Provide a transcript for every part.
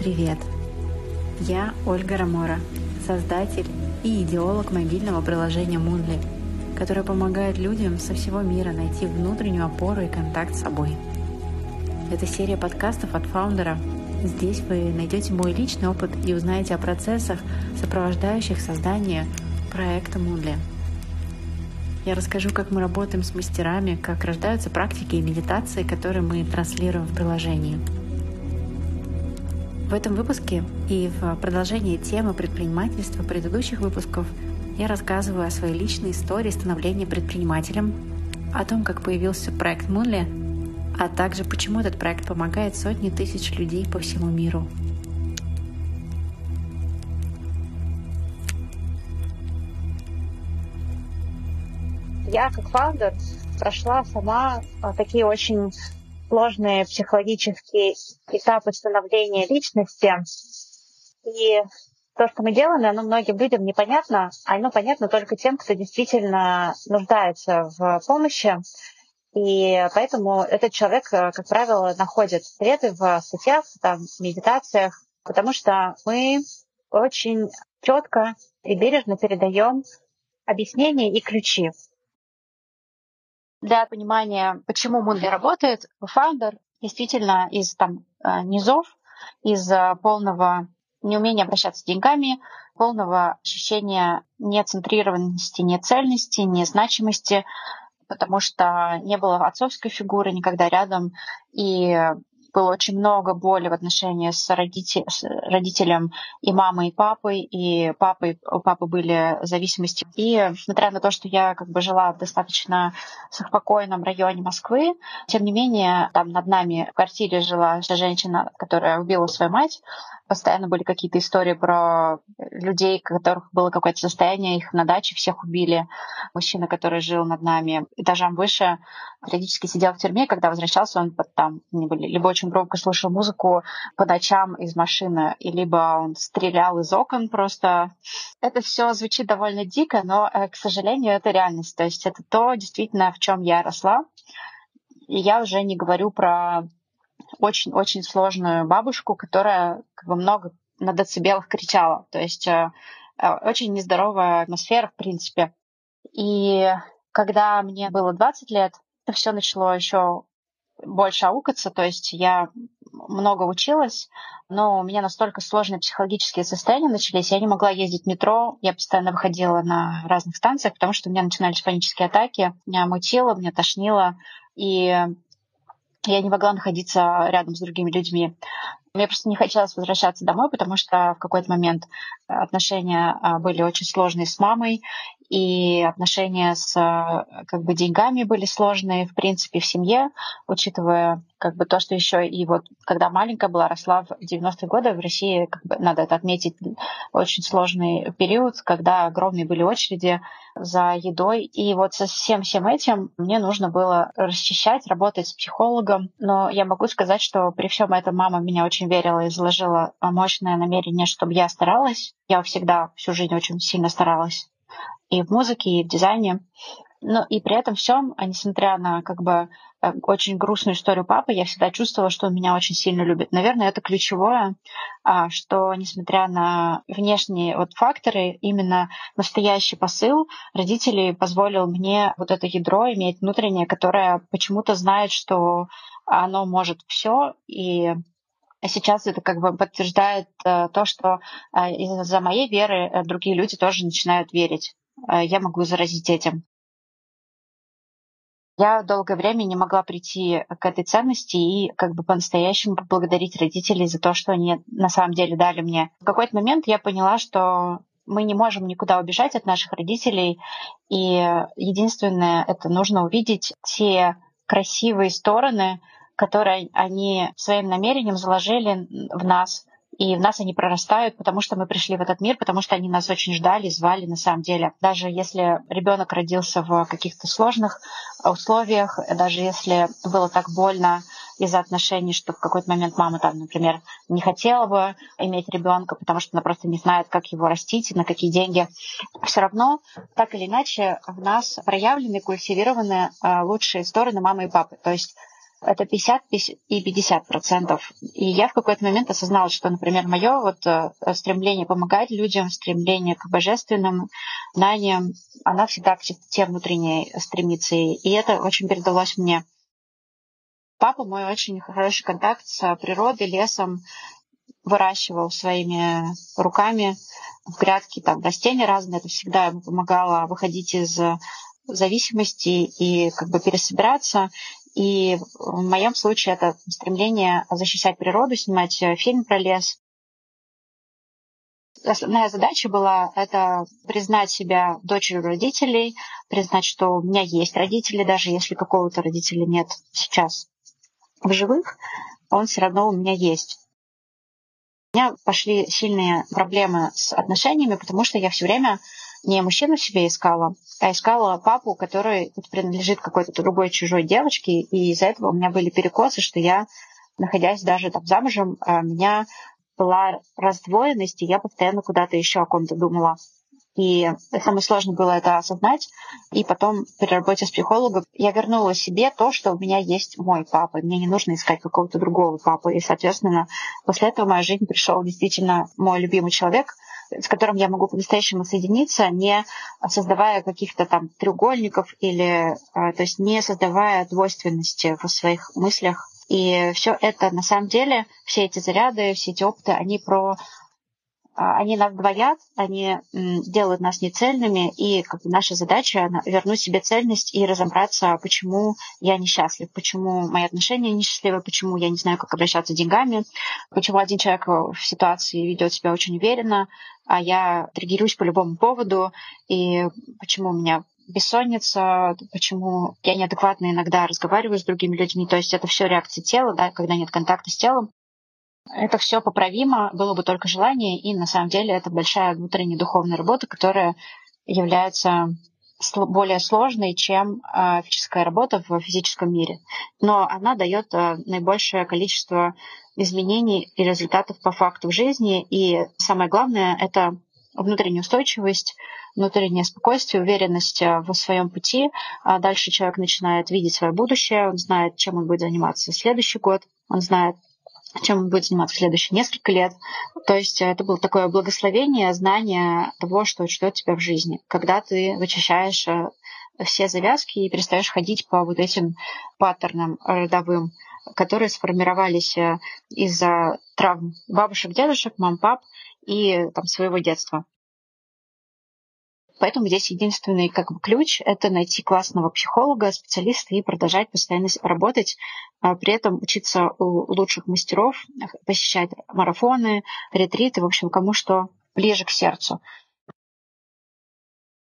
Привет! Я Ольга Рамора, создатель и идеолог мобильного приложения Moonly, которое помогает людям со всего мира найти внутреннюю опору и контакт с собой. Это серия подкастов от фаундера. Здесь вы найдете мой личный опыт и узнаете о процессах, сопровождающих создание проекта Moonly. Я расскажу, как мы работаем с мастерами, как рождаются практики и медитации, которые мы транслируем в приложении – в этом выпуске и в продолжении темы предпринимательства предыдущих выпусков я рассказываю о своей личной истории становления предпринимателем, о том, как появился проект Moonly, а также почему этот проект помогает сотни тысяч людей по всему миру. Я как фаундер прошла сама а, такие очень сложные психологические этапы становления личности. И то, что мы делаем, оно многим людям непонятно, а оно понятно только тем, кто действительно нуждается в помощи. И поэтому этот человек, как правило, находит ответы в статьях, там, медитациях, потому что мы очень четко и бережно передаем объяснения и ключи для понимания, почему Moonly работает, фаундер действительно из там э, низов, из э, полного неумения обращаться с деньгами, полного ощущения нецентрированности, нецельности, незначимости, потому что не было отцовской фигуры никогда рядом, и было очень много боли в отношении с, родитель, с родителем и мамой, и папой, и папой, у папы были зависимости. И несмотря на то, что я как бы жила в достаточно спокойном районе Москвы, тем не менее, там над нами в квартире жила женщина, которая убила свою мать, постоянно были какие-то истории про людей, у которых было какое-то состояние, их на даче всех убили. Мужчина, который жил над нами этажом выше, периодически сидел в тюрьме, когда возвращался, он там были, либо очень громко слушал музыку по ночам из машины, и либо он стрелял из окон просто. Это все звучит довольно дико, но, э, к сожалению, это реальность. То есть это то, действительно, в чем я росла. И я уже не говорю про очень-очень сложную бабушку, которая как бы много на децибелах кричала. То есть э, э, очень нездоровая атмосфера, в принципе. И когда мне было 20 лет, это все начало еще больше аукаться, то есть я много училась, но у меня настолько сложные психологические состояния начались, я не могла ездить в метро, я постоянно выходила на разных станциях, потому что у меня начинались панические атаки, меня мутило, меня тошнило, и я не могла находиться рядом с другими людьми. Мне просто не хотелось возвращаться домой, потому что в какой-то момент отношения а, были очень сложные с мамой, и отношения с как бы деньгами были сложные, в принципе, в семье, учитывая как бы то, что еще и вот когда маленькая была, росла в 90-е годы в России, как бы, надо это отметить, очень сложный период, когда огромные были очереди за едой. И вот со всем всем этим мне нужно было расчищать, работать с психологом. Но я могу сказать, что при всем этом мама меня очень верила и заложила мощное намерение, чтобы я старалась. Я всегда всю жизнь очень сильно старалась и в музыке, и в дизайне. Но и при этом всем, а несмотря на как бы э, очень грустную историю папы, я всегда чувствовала, что он меня очень сильно любит. Наверное, это ключевое, а, что несмотря на внешние вот факторы, именно настоящий посыл родителей позволил мне вот это ядро иметь внутреннее, которое почему-то знает, что оно может все, и сейчас это как бы подтверждает э, то, что э, из-за моей веры другие люди тоже начинают верить. Э, я могу заразить этим. Я долгое время не могла прийти к этой ценности и как бы по-настоящему поблагодарить родителей за то, что они на самом деле дали мне. В какой-то момент я поняла, что мы не можем никуда убежать от наших родителей, и единственное, это нужно увидеть те красивые стороны, которые они своим намерением заложили в нас, и в нас они прорастают, потому что мы пришли в этот мир, потому что они нас очень ждали, звали на самом деле. Даже если ребенок родился в каких-то сложных условиях, даже если было так больно из-за отношений, что в какой-то момент мама там, например, не хотела бы иметь ребенка, потому что она просто не знает, как его растить на какие деньги. Все равно, так или иначе, в нас проявлены, культивированы э, лучшие стороны мамы и папы. То есть это 50 и 50 процентов. И я в какой-то момент осознала, что, например, мое вот э, стремление помогать людям, стремление к божественным знаниям, она всегда к чистоте внутренней стремится. И это очень передалось мне. Папа мой очень хороший контакт с природой, лесом, выращивал своими руками в грядке там растения разные. Это всегда ему помогало выходить из зависимости и как бы пересобираться. И в моем случае это стремление защищать природу, снимать э, фильм про лес. Основная задача была это признать себя дочерью родителей, признать, что у меня есть родители, даже если какого-то родителя нет сейчас в живых, он все равно у меня есть. У меня пошли сильные проблемы с отношениями, потому что я все время не мужчину себе искала, а искала папу, который принадлежит какой-то другой чужой девочке, и из-за этого у меня были перекосы, что я, находясь даже там замужем, а, меня была раздвоенность, и я постоянно куда-то еще о ком-то думала. И самое сложное было это осознать. И потом при работе с психологом я вернула себе то, что у меня есть мой папа. Мне не нужно искать какого-то другого папы. И, соответственно, после этого в мою жизнь пришел действительно мой любимый человек — с которым я могу по-настоящему соединиться, не создавая каких-то там треугольников или, а, то есть не создавая двойственности в своих мыслях. И все это на самом деле, все эти заряды, все эти опыты, они про они нас двоят, они делают нас нецельными, и как бы, наша задача вернуть себе цельность и разобраться, почему я несчастлив, почему мои отношения несчастливы, почему я не знаю, как обращаться с деньгами, почему один человек в ситуации ведет себя очень уверенно, а я триггерюсь по любому поводу, и почему у меня бессонница, почему я неадекватно иногда разговариваю с другими людьми. То есть это все реакции тела, да, когда нет контакта с телом. Это все поправимо, было бы только желание, и на самом деле это большая внутренняя духовная работа, которая является более сложной, чем а, физическая работа в физическом мире. Но она дает а, наибольшее количество изменений и результатов по факту в жизни. И самое главное — это внутренняя устойчивость, внутреннее спокойствие, уверенность а, в своем пути. А дальше человек начинает видеть свое будущее, он знает, чем он будет заниматься в следующий год, он знает, чем он будет заниматься в следующие несколько лет. То есть это было такое благословение, знание того, что ждет тебя в жизни. Когда ты вычищаешь э, все завязки и перестаешь ходить по вот этим паттернам родовым, которые сформировались э, из-за травм бабушек, дедушек, мам, пап и там, своего детства. Поэтому здесь единственный как бы, ключ — это найти классного психолога, специалиста и продолжать постоянно работать, а при этом учиться у лучших мастеров, посещать марафоны, ретриты, в общем, кому что ближе к сердцу.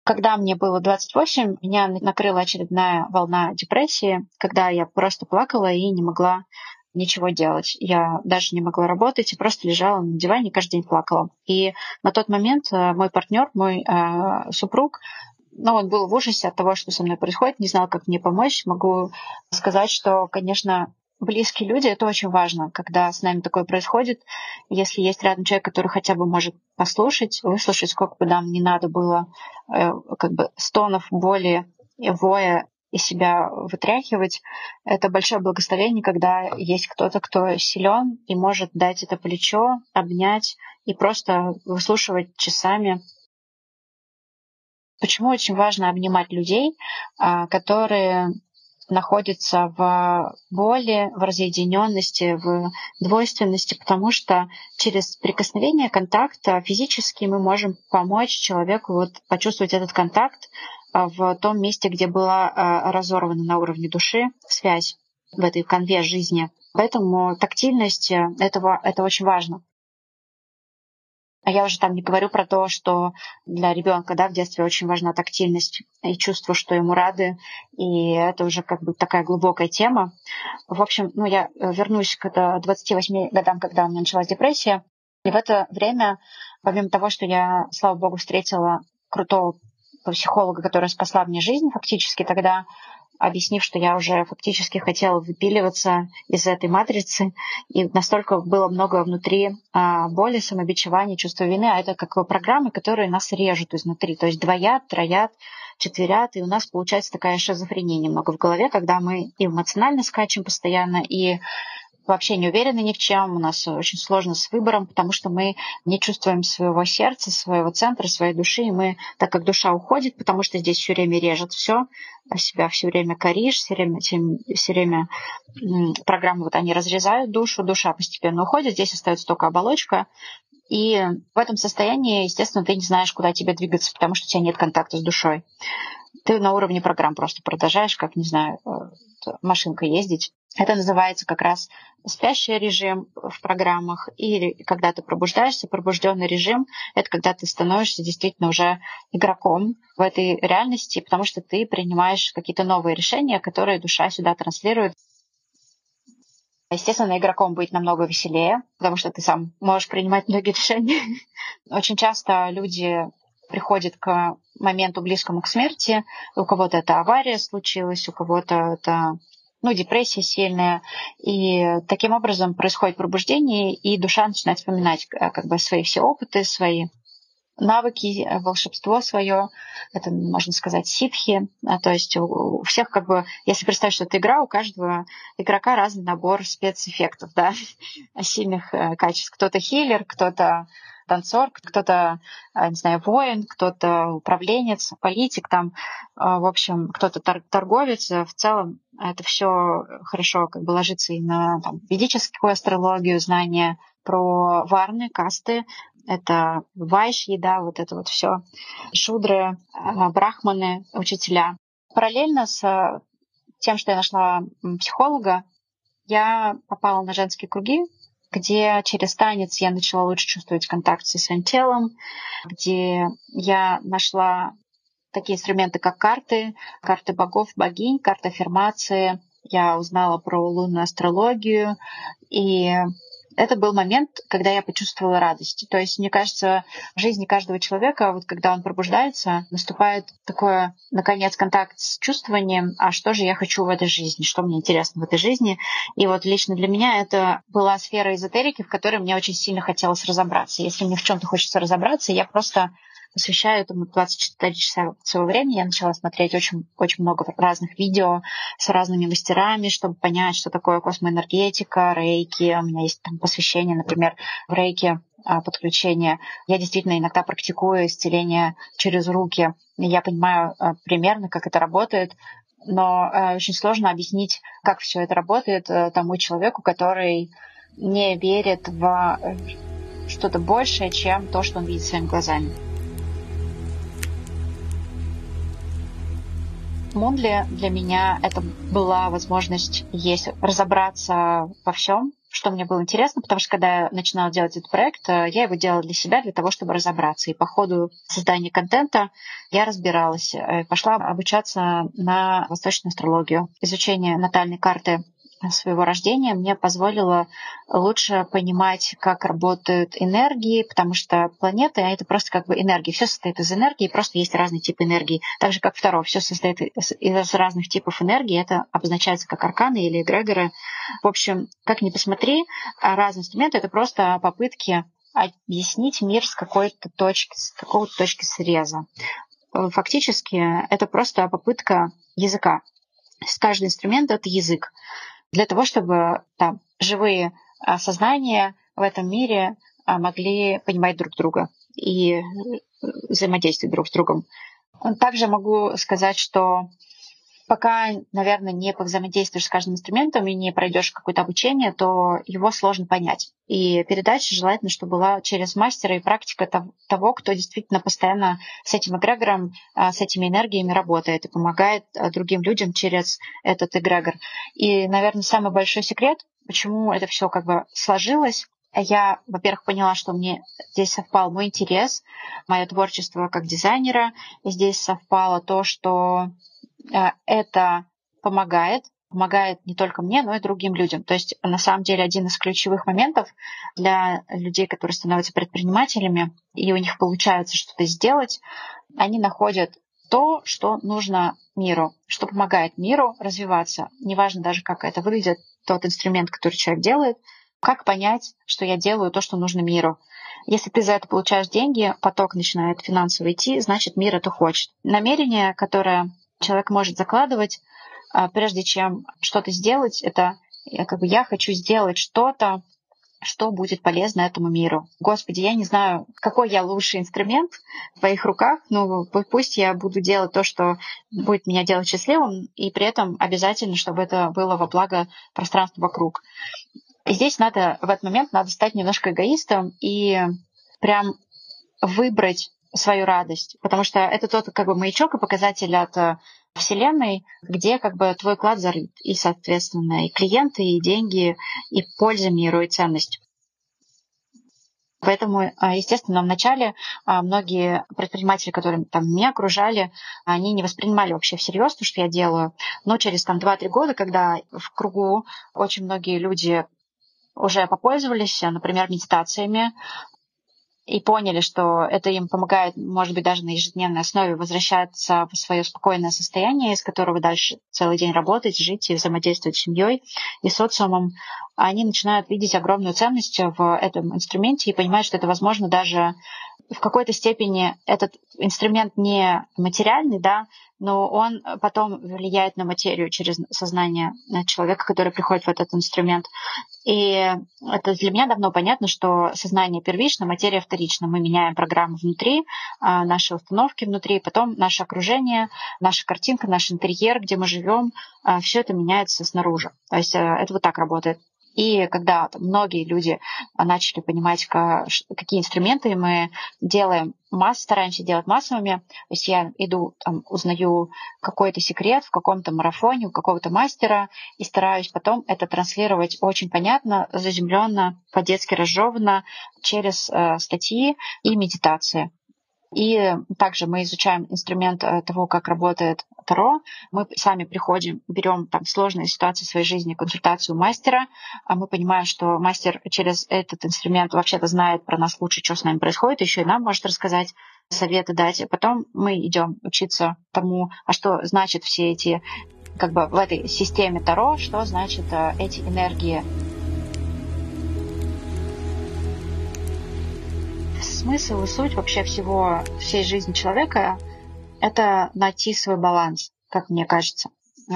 Когда мне было 28, меня накрыла очередная волна депрессии, когда я просто плакала и не могла ничего делать. Я даже не могла работать и просто лежала на диване каждый день плакала. И на тот момент э, мой партнер, мой э, супруг, ну, он был в ужасе от того, что со мной происходит, не знал, как мне помочь. Могу сказать, что, конечно, близкие люди, это очень важно, когда с нами такое происходит. Если есть рядом человек, который хотя бы может послушать, выслушать, сколько бы нам не надо было э, как бы стонов, боли, воя и себя вытряхивать. Это большое благословение, когда есть кто-то, кто силен и может дать это плечо, обнять и просто выслушивать часами. Почему очень важно обнимать людей, а, которые находятся в боли, в разъединенности, в двойственности, потому что через прикосновение, контакт физически мы можем помочь человеку вот почувствовать этот контакт, в том месте, где была а, разорвана на уровне души связь в этой конве жизни. Поэтому тактильность э, этого, это очень важно. А я уже там не говорю про то, что для ребенка да, в детстве очень важна тактильность и чувство, что ему рады. И это уже как бы такая глубокая тема. В общем, ну, я э, вернусь к 28 годам, когда у меня началась депрессия. И в это время, помимо того, что я, слава богу, встретила крутого психолога, которая спасла мне жизнь фактически, тогда объяснив, что я уже фактически хотела выпиливаться из этой матрицы, и настолько было много внутри а, боли, самобичевания, чувства вины, а это как программы, которые нас режут изнутри, то есть двоят, троят, четверят, и у нас получается такая шизофрения немного в голове, когда мы и эмоционально скачем постоянно, и вообще не уверены ни в чем, у нас очень сложно с выбором, потому что мы не чувствуем своего сердца, своего центра, своей души, и мы, так как душа уходит, потому что здесь все время режет все, а себя все время коришь, все время, все время программы вот они разрезают душу, душа постепенно уходит, здесь остается только оболочка, и в этом состоянии, естественно, ты не знаешь, куда тебе двигаться, потому что у тебя нет контакта с душой. Ты на уровне программ просто продолжаешь, как, не знаю, э, машинка ездить. Это называется как раз спящий режим в программах, или когда ты пробуждаешься, пробужденный режим — это когда ты становишься действительно уже игроком в этой реальности, потому что ты принимаешь какие-то новые решения, которые душа сюда транслирует. Естественно, игроком быть намного веселее, потому что ты сам можешь принимать многие решения. Очень часто люди приходят к моменту близкому к смерти. У кого-то это авария случилась, у кого-то это ну, депрессия сильная. И таким образом происходит пробуждение, и душа начинает вспоминать э, как бы свои все опыты, свои навыки, э, волшебство свое, это, можно сказать, ситхи. А, то есть у всех, как бы, если представить, что это игра, у каждого игрока разный набор спецэффектов, да, сильных э, качеств. Кто-то хиллер, кто-то танцор, кто-то, э, не знаю, воин, кто-то управленец, политик, там, э, в общем, кто-то торговец. В целом это все хорошо как бы ложится и на там, ведическую астрологию, знания про варны, касты, это вайши, да, вот это вот все, шудры, э, брахманы, учителя. Параллельно с тем, что я нашла психолога, я попала на женские круги, где через танец я начала лучше чувствовать контакт со своим телом, где я нашла такие инструменты, как карты, карты богов, богинь, карта аффирмации. Я узнала про лунную астрологию и это был момент, когда я почувствовала радость. То есть, мне кажется, в жизни каждого человека, вот когда он пробуждается, наступает такое, наконец, контакт с чувствованием, а что же я хочу в этой жизни, что мне интересно в этой жизни. И вот лично для меня это была сфера эзотерики, в которой мне очень сильно хотелось разобраться. Если мне в чем-то хочется разобраться, я просто посвящаю этому 24 часа своего времени. Я начала смотреть очень, очень много разных видео с разными мастерами, чтобы понять, что такое космоэнергетика, рейки. У меня есть там посвящение, например, в рейке а, подключение. Я действительно иногда практикую исцеление через руки. Я понимаю а, примерно, как это работает, но а, очень сложно объяснить, как все это работает э, тому человеку, который не верит в что-то большее, чем то, что он видит своими глазами. Мунли для меня это была возможность есть разобраться во всем, что мне было интересно, потому что когда я начинала делать этот проект, э, я его делала для себя, для того, чтобы разобраться. И по ходу создания контента я разбиралась, э, пошла обучаться на восточную астрологию, изучение натальной карты своего рождения мне позволило лучше понимать, как работают энергии, потому что планеты — это просто как бы энергии. Все состоит из энергии, просто есть разные типы энергии. Так же, как второе, все состоит из разных типов энергии. Это обозначается как арканы или эгрегоры. В общем, как ни посмотри, разные инструменты — это просто попытки объяснить мир с какой-то точки, с какого-то точки среза. Фактически это просто попытка языка. Каждый инструмент — это язык для того, чтобы там, живые а, сознания в этом мире а, могли понимать друг друга и взаимодействовать друг с другом. Также могу сказать, что пока, наверное, не повзаимодействуешь с каждым инструментом и не пройдешь какое-то обучение, то его сложно понять. И передача желательно, чтобы была через мастера и практика того, кто действительно постоянно с этим эгрегором, а, с этими энергиями работает и помогает а, другим людям через этот эгрегор. И, наверное, самый большой секрет, почему это все как бы сложилось, я, во-первых, поняла, что мне здесь совпал мой интерес, мое творчество как дизайнера. Здесь совпало то, что это помогает, помогает не только мне, но и другим людям. То есть, на самом деле, один из ключевых моментов для людей, которые становятся предпринимателями, и у них получается что-то сделать, они находят то, что нужно миру, что помогает миру развиваться. Неважно даже, как это выглядит, тот инструмент, который человек делает, как понять, что я делаю то, что нужно миру. Если ты за это получаешь деньги, поток начинает финансово идти, значит, мир это хочет. Намерение, которое человек может закладывать, а, прежде чем что-то сделать, это как бы я хочу сделать что-то, что будет полезно этому миру. Господи, я не знаю, какой я лучший инструмент в твоих руках, но пусть я буду делать то, что будет меня делать счастливым, и при этом обязательно, чтобы это было во благо пространства вокруг. И здесь надо, в этот момент надо стать немножко эгоистом и прям выбрать свою радость, потому что это тот как бы маячок и показатель от э, Вселенной, где как бы твой клад зарыт, и, соответственно, и клиенты, и деньги, и польза миру, и ценность. Поэтому, э, естественно, вначале э, многие предприниматели, которые там меня окружали, они не воспринимали вообще всерьез то, что я делаю. Но через там 2-3 года, когда в кругу очень многие люди уже попользовались, например, медитациями, и поняли, что это им помогает, может быть, даже на ежедневной основе возвращаться в свое спокойное состояние, из которого дальше целый день работать, жить и взаимодействовать с семьей и социумом, они начинают видеть огромную ценность в этом инструменте и понимают, что это возможно даже в какой-то степени этот инструмент не материальный, да, но он потом влияет на материю через сознание человека, который приходит в этот инструмент. И это для меня давно понятно, что сознание первично, материя вторична. Мы меняем программу внутри, а, наши установки внутри, потом наше окружение, наша картинка, наш интерьер, где мы живем, а, все это меняется снаружи. То есть э, это вот так работает. И когда многие люди начали понимать, какие инструменты мы делаем, масс, стараемся делать массовыми, то есть я иду, там, узнаю какой-то секрет в каком-то марафоне у какого-то мастера и стараюсь потом это транслировать очень понятно, заземленно, по-детски разжеванно через э, статьи и медитации. И также мы изучаем инструмент э, того, как работает Таро. Мы сами приходим, берем там сложные ситуации в своей жизни, консультацию мастера. А мы понимаем, что мастер через этот инструмент вообще-то знает про нас лучше, что с нами происходит, еще и нам может рассказать советы дать. А потом мы идем учиться тому, а что значит все эти как бы в этой системе Таро, что значит э, эти энергии смысл и суть вообще всего, всей жизни человека — это найти свой баланс, как мне кажется.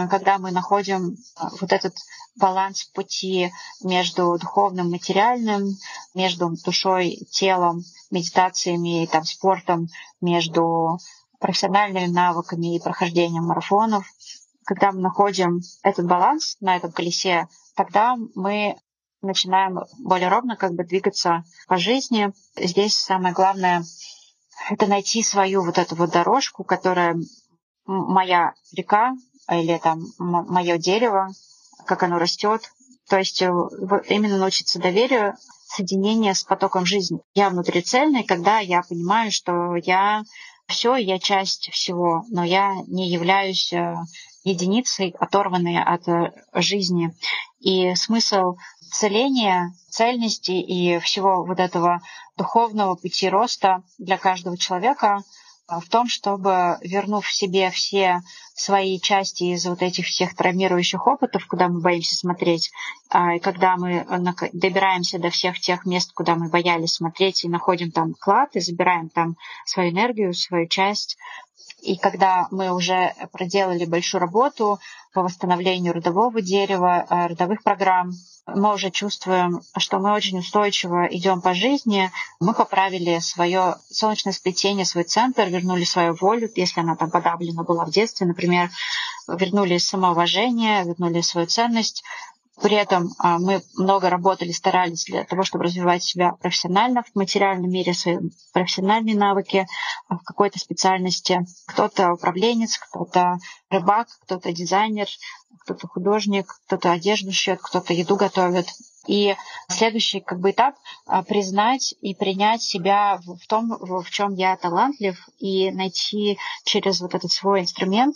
Когда мы находим а, вот этот баланс пути между духовным, материальным, между душой, телом, медитациями, там, спортом, между профессиональными навыками и прохождением марафонов. Когда мы находим этот баланс на этом колесе, тогда мы начинаем более ровно как бы двигаться по жизни. Здесь самое главное — это найти свою вот эту вот дорожку, которая моя река или там мое дерево, как оно растет. То есть э, именно научиться доверию, соединение с потоком жизни. Я внутрицельный, когда я понимаю, что я все, я часть всего, но я не являюсь э, единицей, оторванной от э, жизни. И смысл целения, цельности и всего вот этого духовного пути роста для каждого человека а, в том, чтобы, вернув себе все свои части из вот этих всех травмирующих опытов, куда мы боимся смотреть, а, и когда мы добираемся до всех тех мест, куда мы боялись смотреть, и находим там клад, и забираем там свою энергию, свою часть, и когда мы уже проделали большую работу по восстановлению родового дерева, э, родовых программ, мы уже чувствуем, что мы очень устойчиво идем по жизни. Мы поправили свое солнечное сплетение, свой центр, вернули свою волю, если она там подавлена была в детстве, например, вернули самоуважение, вернули свою ценность, при этом а, мы много работали, старались для того, чтобы развивать себя профессионально в материальном мире, свои профессиональные навыки а, в какой-то специальности. Кто-то управленец, кто-то рыбак, кто-то дизайнер, кто-то художник, кто-то одежду шьет, кто-то еду готовит. И следующий как бы этап а, признать и принять себя в том, в чем я талантлив, и найти через вот этот свой инструмент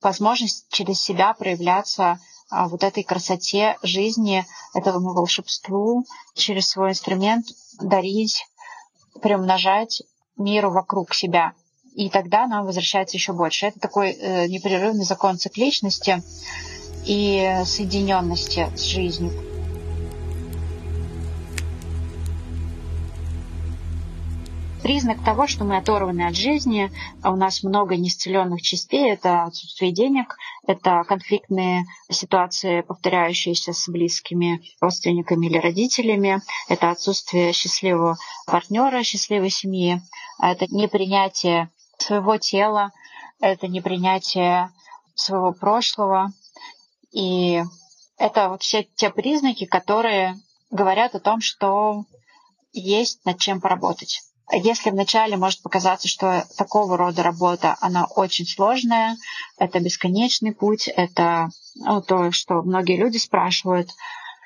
возможность через себя проявляться вот этой красоте жизни, этому волшебству через свой инструмент дарить, приумножать миру вокруг себя. и тогда нам возвращается еще больше. Это такой э, непрерывный закон цикличности и соединенности с жизнью. Признак того, что мы оторваны от жизни, а у нас много неисцеленных частей, это отсутствие денег, это конфликтные ситуации, повторяющиеся с близкими родственниками или родителями, это отсутствие счастливого партнера, счастливой семьи, это непринятие своего тела, это непринятие своего прошлого. И это вот все те признаки, которые говорят о том, что есть над чем поработать. Если вначале может показаться, что такого рода работа, она очень сложная, это бесконечный путь, это ну, то, что многие люди спрашивают,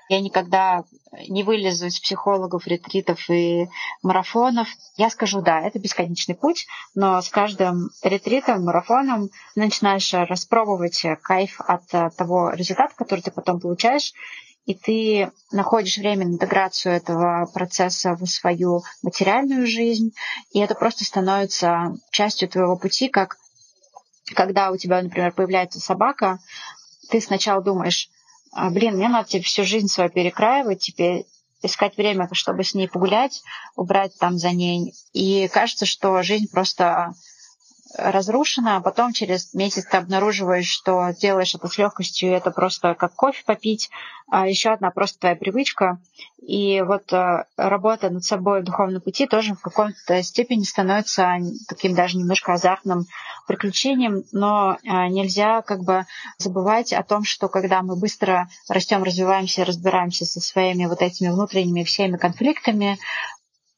я никогда не вылезу из психологов, ретритов и марафонов. Я скажу, да, это бесконечный путь, но с каждым ретритом, марафоном начинаешь распробовать кайф от того результата, который ты потом получаешь, и ты находишь время на интеграцию этого процесса в свою материальную жизнь, и это просто становится частью твоего пути, как когда у тебя, например, появляется собака, ты сначала думаешь, «А, блин, мне надо теперь всю жизнь свою перекраивать, теперь искать время, чтобы с ней погулять, убрать там за ней. И кажется, что жизнь просто разрушена, а потом через месяц ты обнаруживаешь, что делаешь это с легкостью, это просто как кофе попить, а еще одна просто твоя привычка. И вот э, работа над собой в духовном пути тоже в каком-то степени становится таким даже немножко азартным приключением, но э, нельзя как бы забывать о том, что когда мы быстро растем, развиваемся, разбираемся со своими вот этими внутренними всеми конфликтами,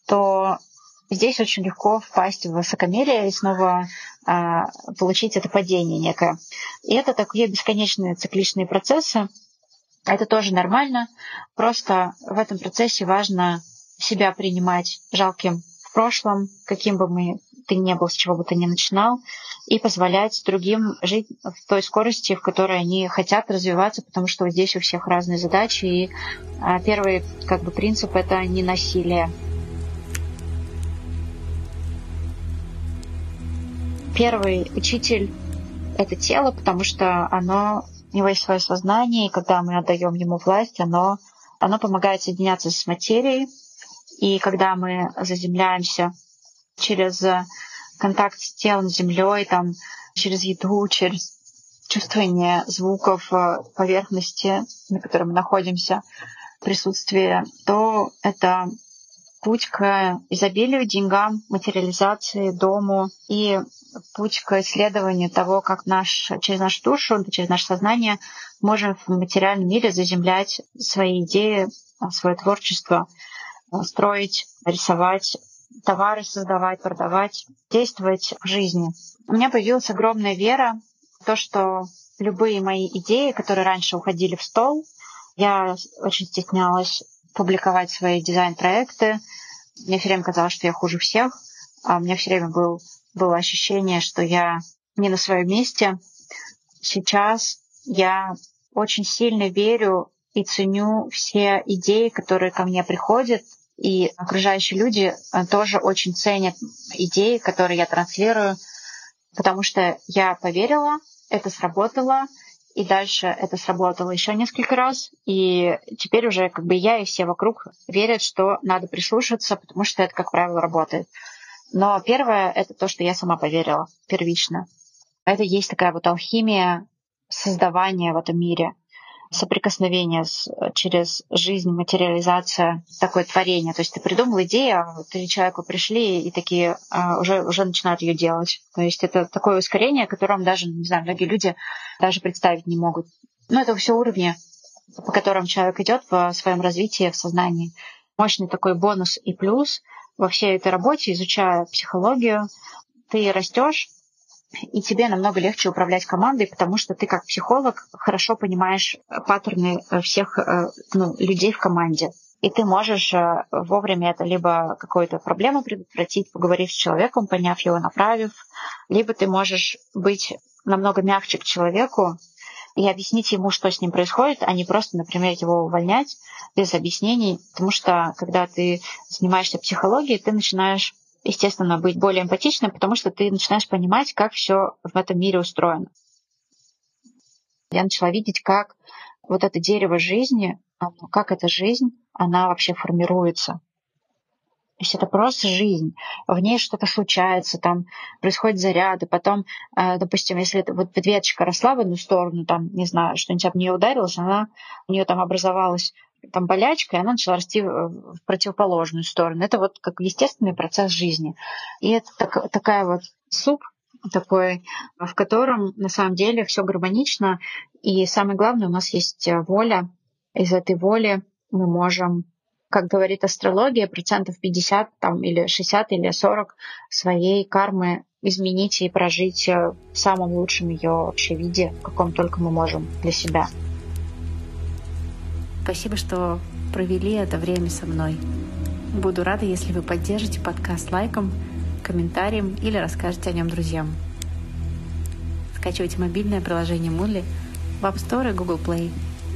то здесь очень легко впасть в высокомерие и снова а, получить это падение некое. И это такие бесконечные цикличные процессы. Это тоже нормально. Просто в этом процессе важно себя принимать жалким в прошлом, каким бы мы ты ни был, с чего бы ты ни начинал, и позволять другим жить в той скорости, в которой они хотят развиваться, потому что здесь у всех разные задачи. И а, первый как бы принцип — это не насилие. Первый учитель — это тело, потому что оно, у него есть свое сознание, и когда мы отдаем ему власть, оно, оно помогает соединяться с материей. И когда мы заземляемся через контакт с телом, с землей, там, через еду, через чувствование звуков поверхности, на которой мы находимся, присутствие, то это путь к изобилию, деньгам, материализации, дому и путь к исследованию того, как наш, через нашу душу, через наше сознание можем в материальном мире заземлять свои идеи, свое творчество, строить, рисовать, товары создавать, продавать, действовать в жизни. У меня появилась огромная вера в то, что любые мои идеи, которые раньше уходили в стол, я очень стеснялась публиковать свои дизайн-проекты. Мне все время казалось, что я хуже всех. А у меня все время был было ощущение, что я не на своем месте. Сейчас я очень сильно верю и ценю все идеи, которые ко мне приходят, и окружающие люди э, тоже очень ценят идеи, которые я транслирую, потому что я поверила, это сработало, и дальше это сработало еще несколько раз, и теперь уже как бы я и все вокруг верят, что надо прислушаться, потому что это, как правило, работает. Но первое — это то, что я сама поверила первично. Это есть такая вот алхимия создавания в этом мире, соприкосновение с, через жизнь, материализация, такое творение. То есть ты придумал идею, а три человека пришли и такие а, уже, уже начинают ее делать. То есть это такое ускорение, о котором даже, не знаю, многие люди даже представить не могут. Но это все уровни, по которым человек идет в своем развитии, в сознании. Мощный такой бонус и плюс — во всей этой работе, изучая психологию, ты растешь, и тебе намного легче управлять командой, потому что ты как психолог хорошо понимаешь паттерны всех э, ну, людей в команде. И ты можешь э, вовремя это либо какую-то проблему предотвратить, поговорив с человеком, поняв его, направив, либо ты можешь быть намного мягче к человеку и объяснить ему, что с ним происходит, а не просто, например, его увольнять без объяснений. Потому что, когда ты занимаешься психологией, ты начинаешь естественно, быть более эмпатичным, потому что ты начинаешь понимать, как все в этом мире устроено. Я начала видеть, как вот это дерево жизни, как эта жизнь, она вообще формируется. То есть это просто жизнь. В ней что-то случается, там происходят заряды. Потом, э, допустим, если вот веточка росла в одну сторону, там, не знаю, что-нибудь об нее ударилось, она, у нее там образовалась там болячка, и она начала расти в противоположную сторону. Это вот как естественный процесс жизни. И это так, такая вот суп такой, в котором на самом деле все гармонично. И самое главное, у нас есть воля. Из этой воли мы можем как говорит астрология, процентов 50 там, или 60 или 40 своей кармы изменить и прожить в самом лучшем ее вообще виде, в каком только мы можем для себя. Спасибо, что провели это время со мной. Буду рада, если вы поддержите подкаст лайком, комментарием или расскажете о нем друзьям. Скачивайте мобильное приложение Moodle в App Store и Google Play.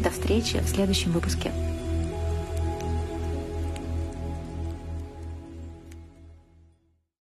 До встречи в следующем выпуске.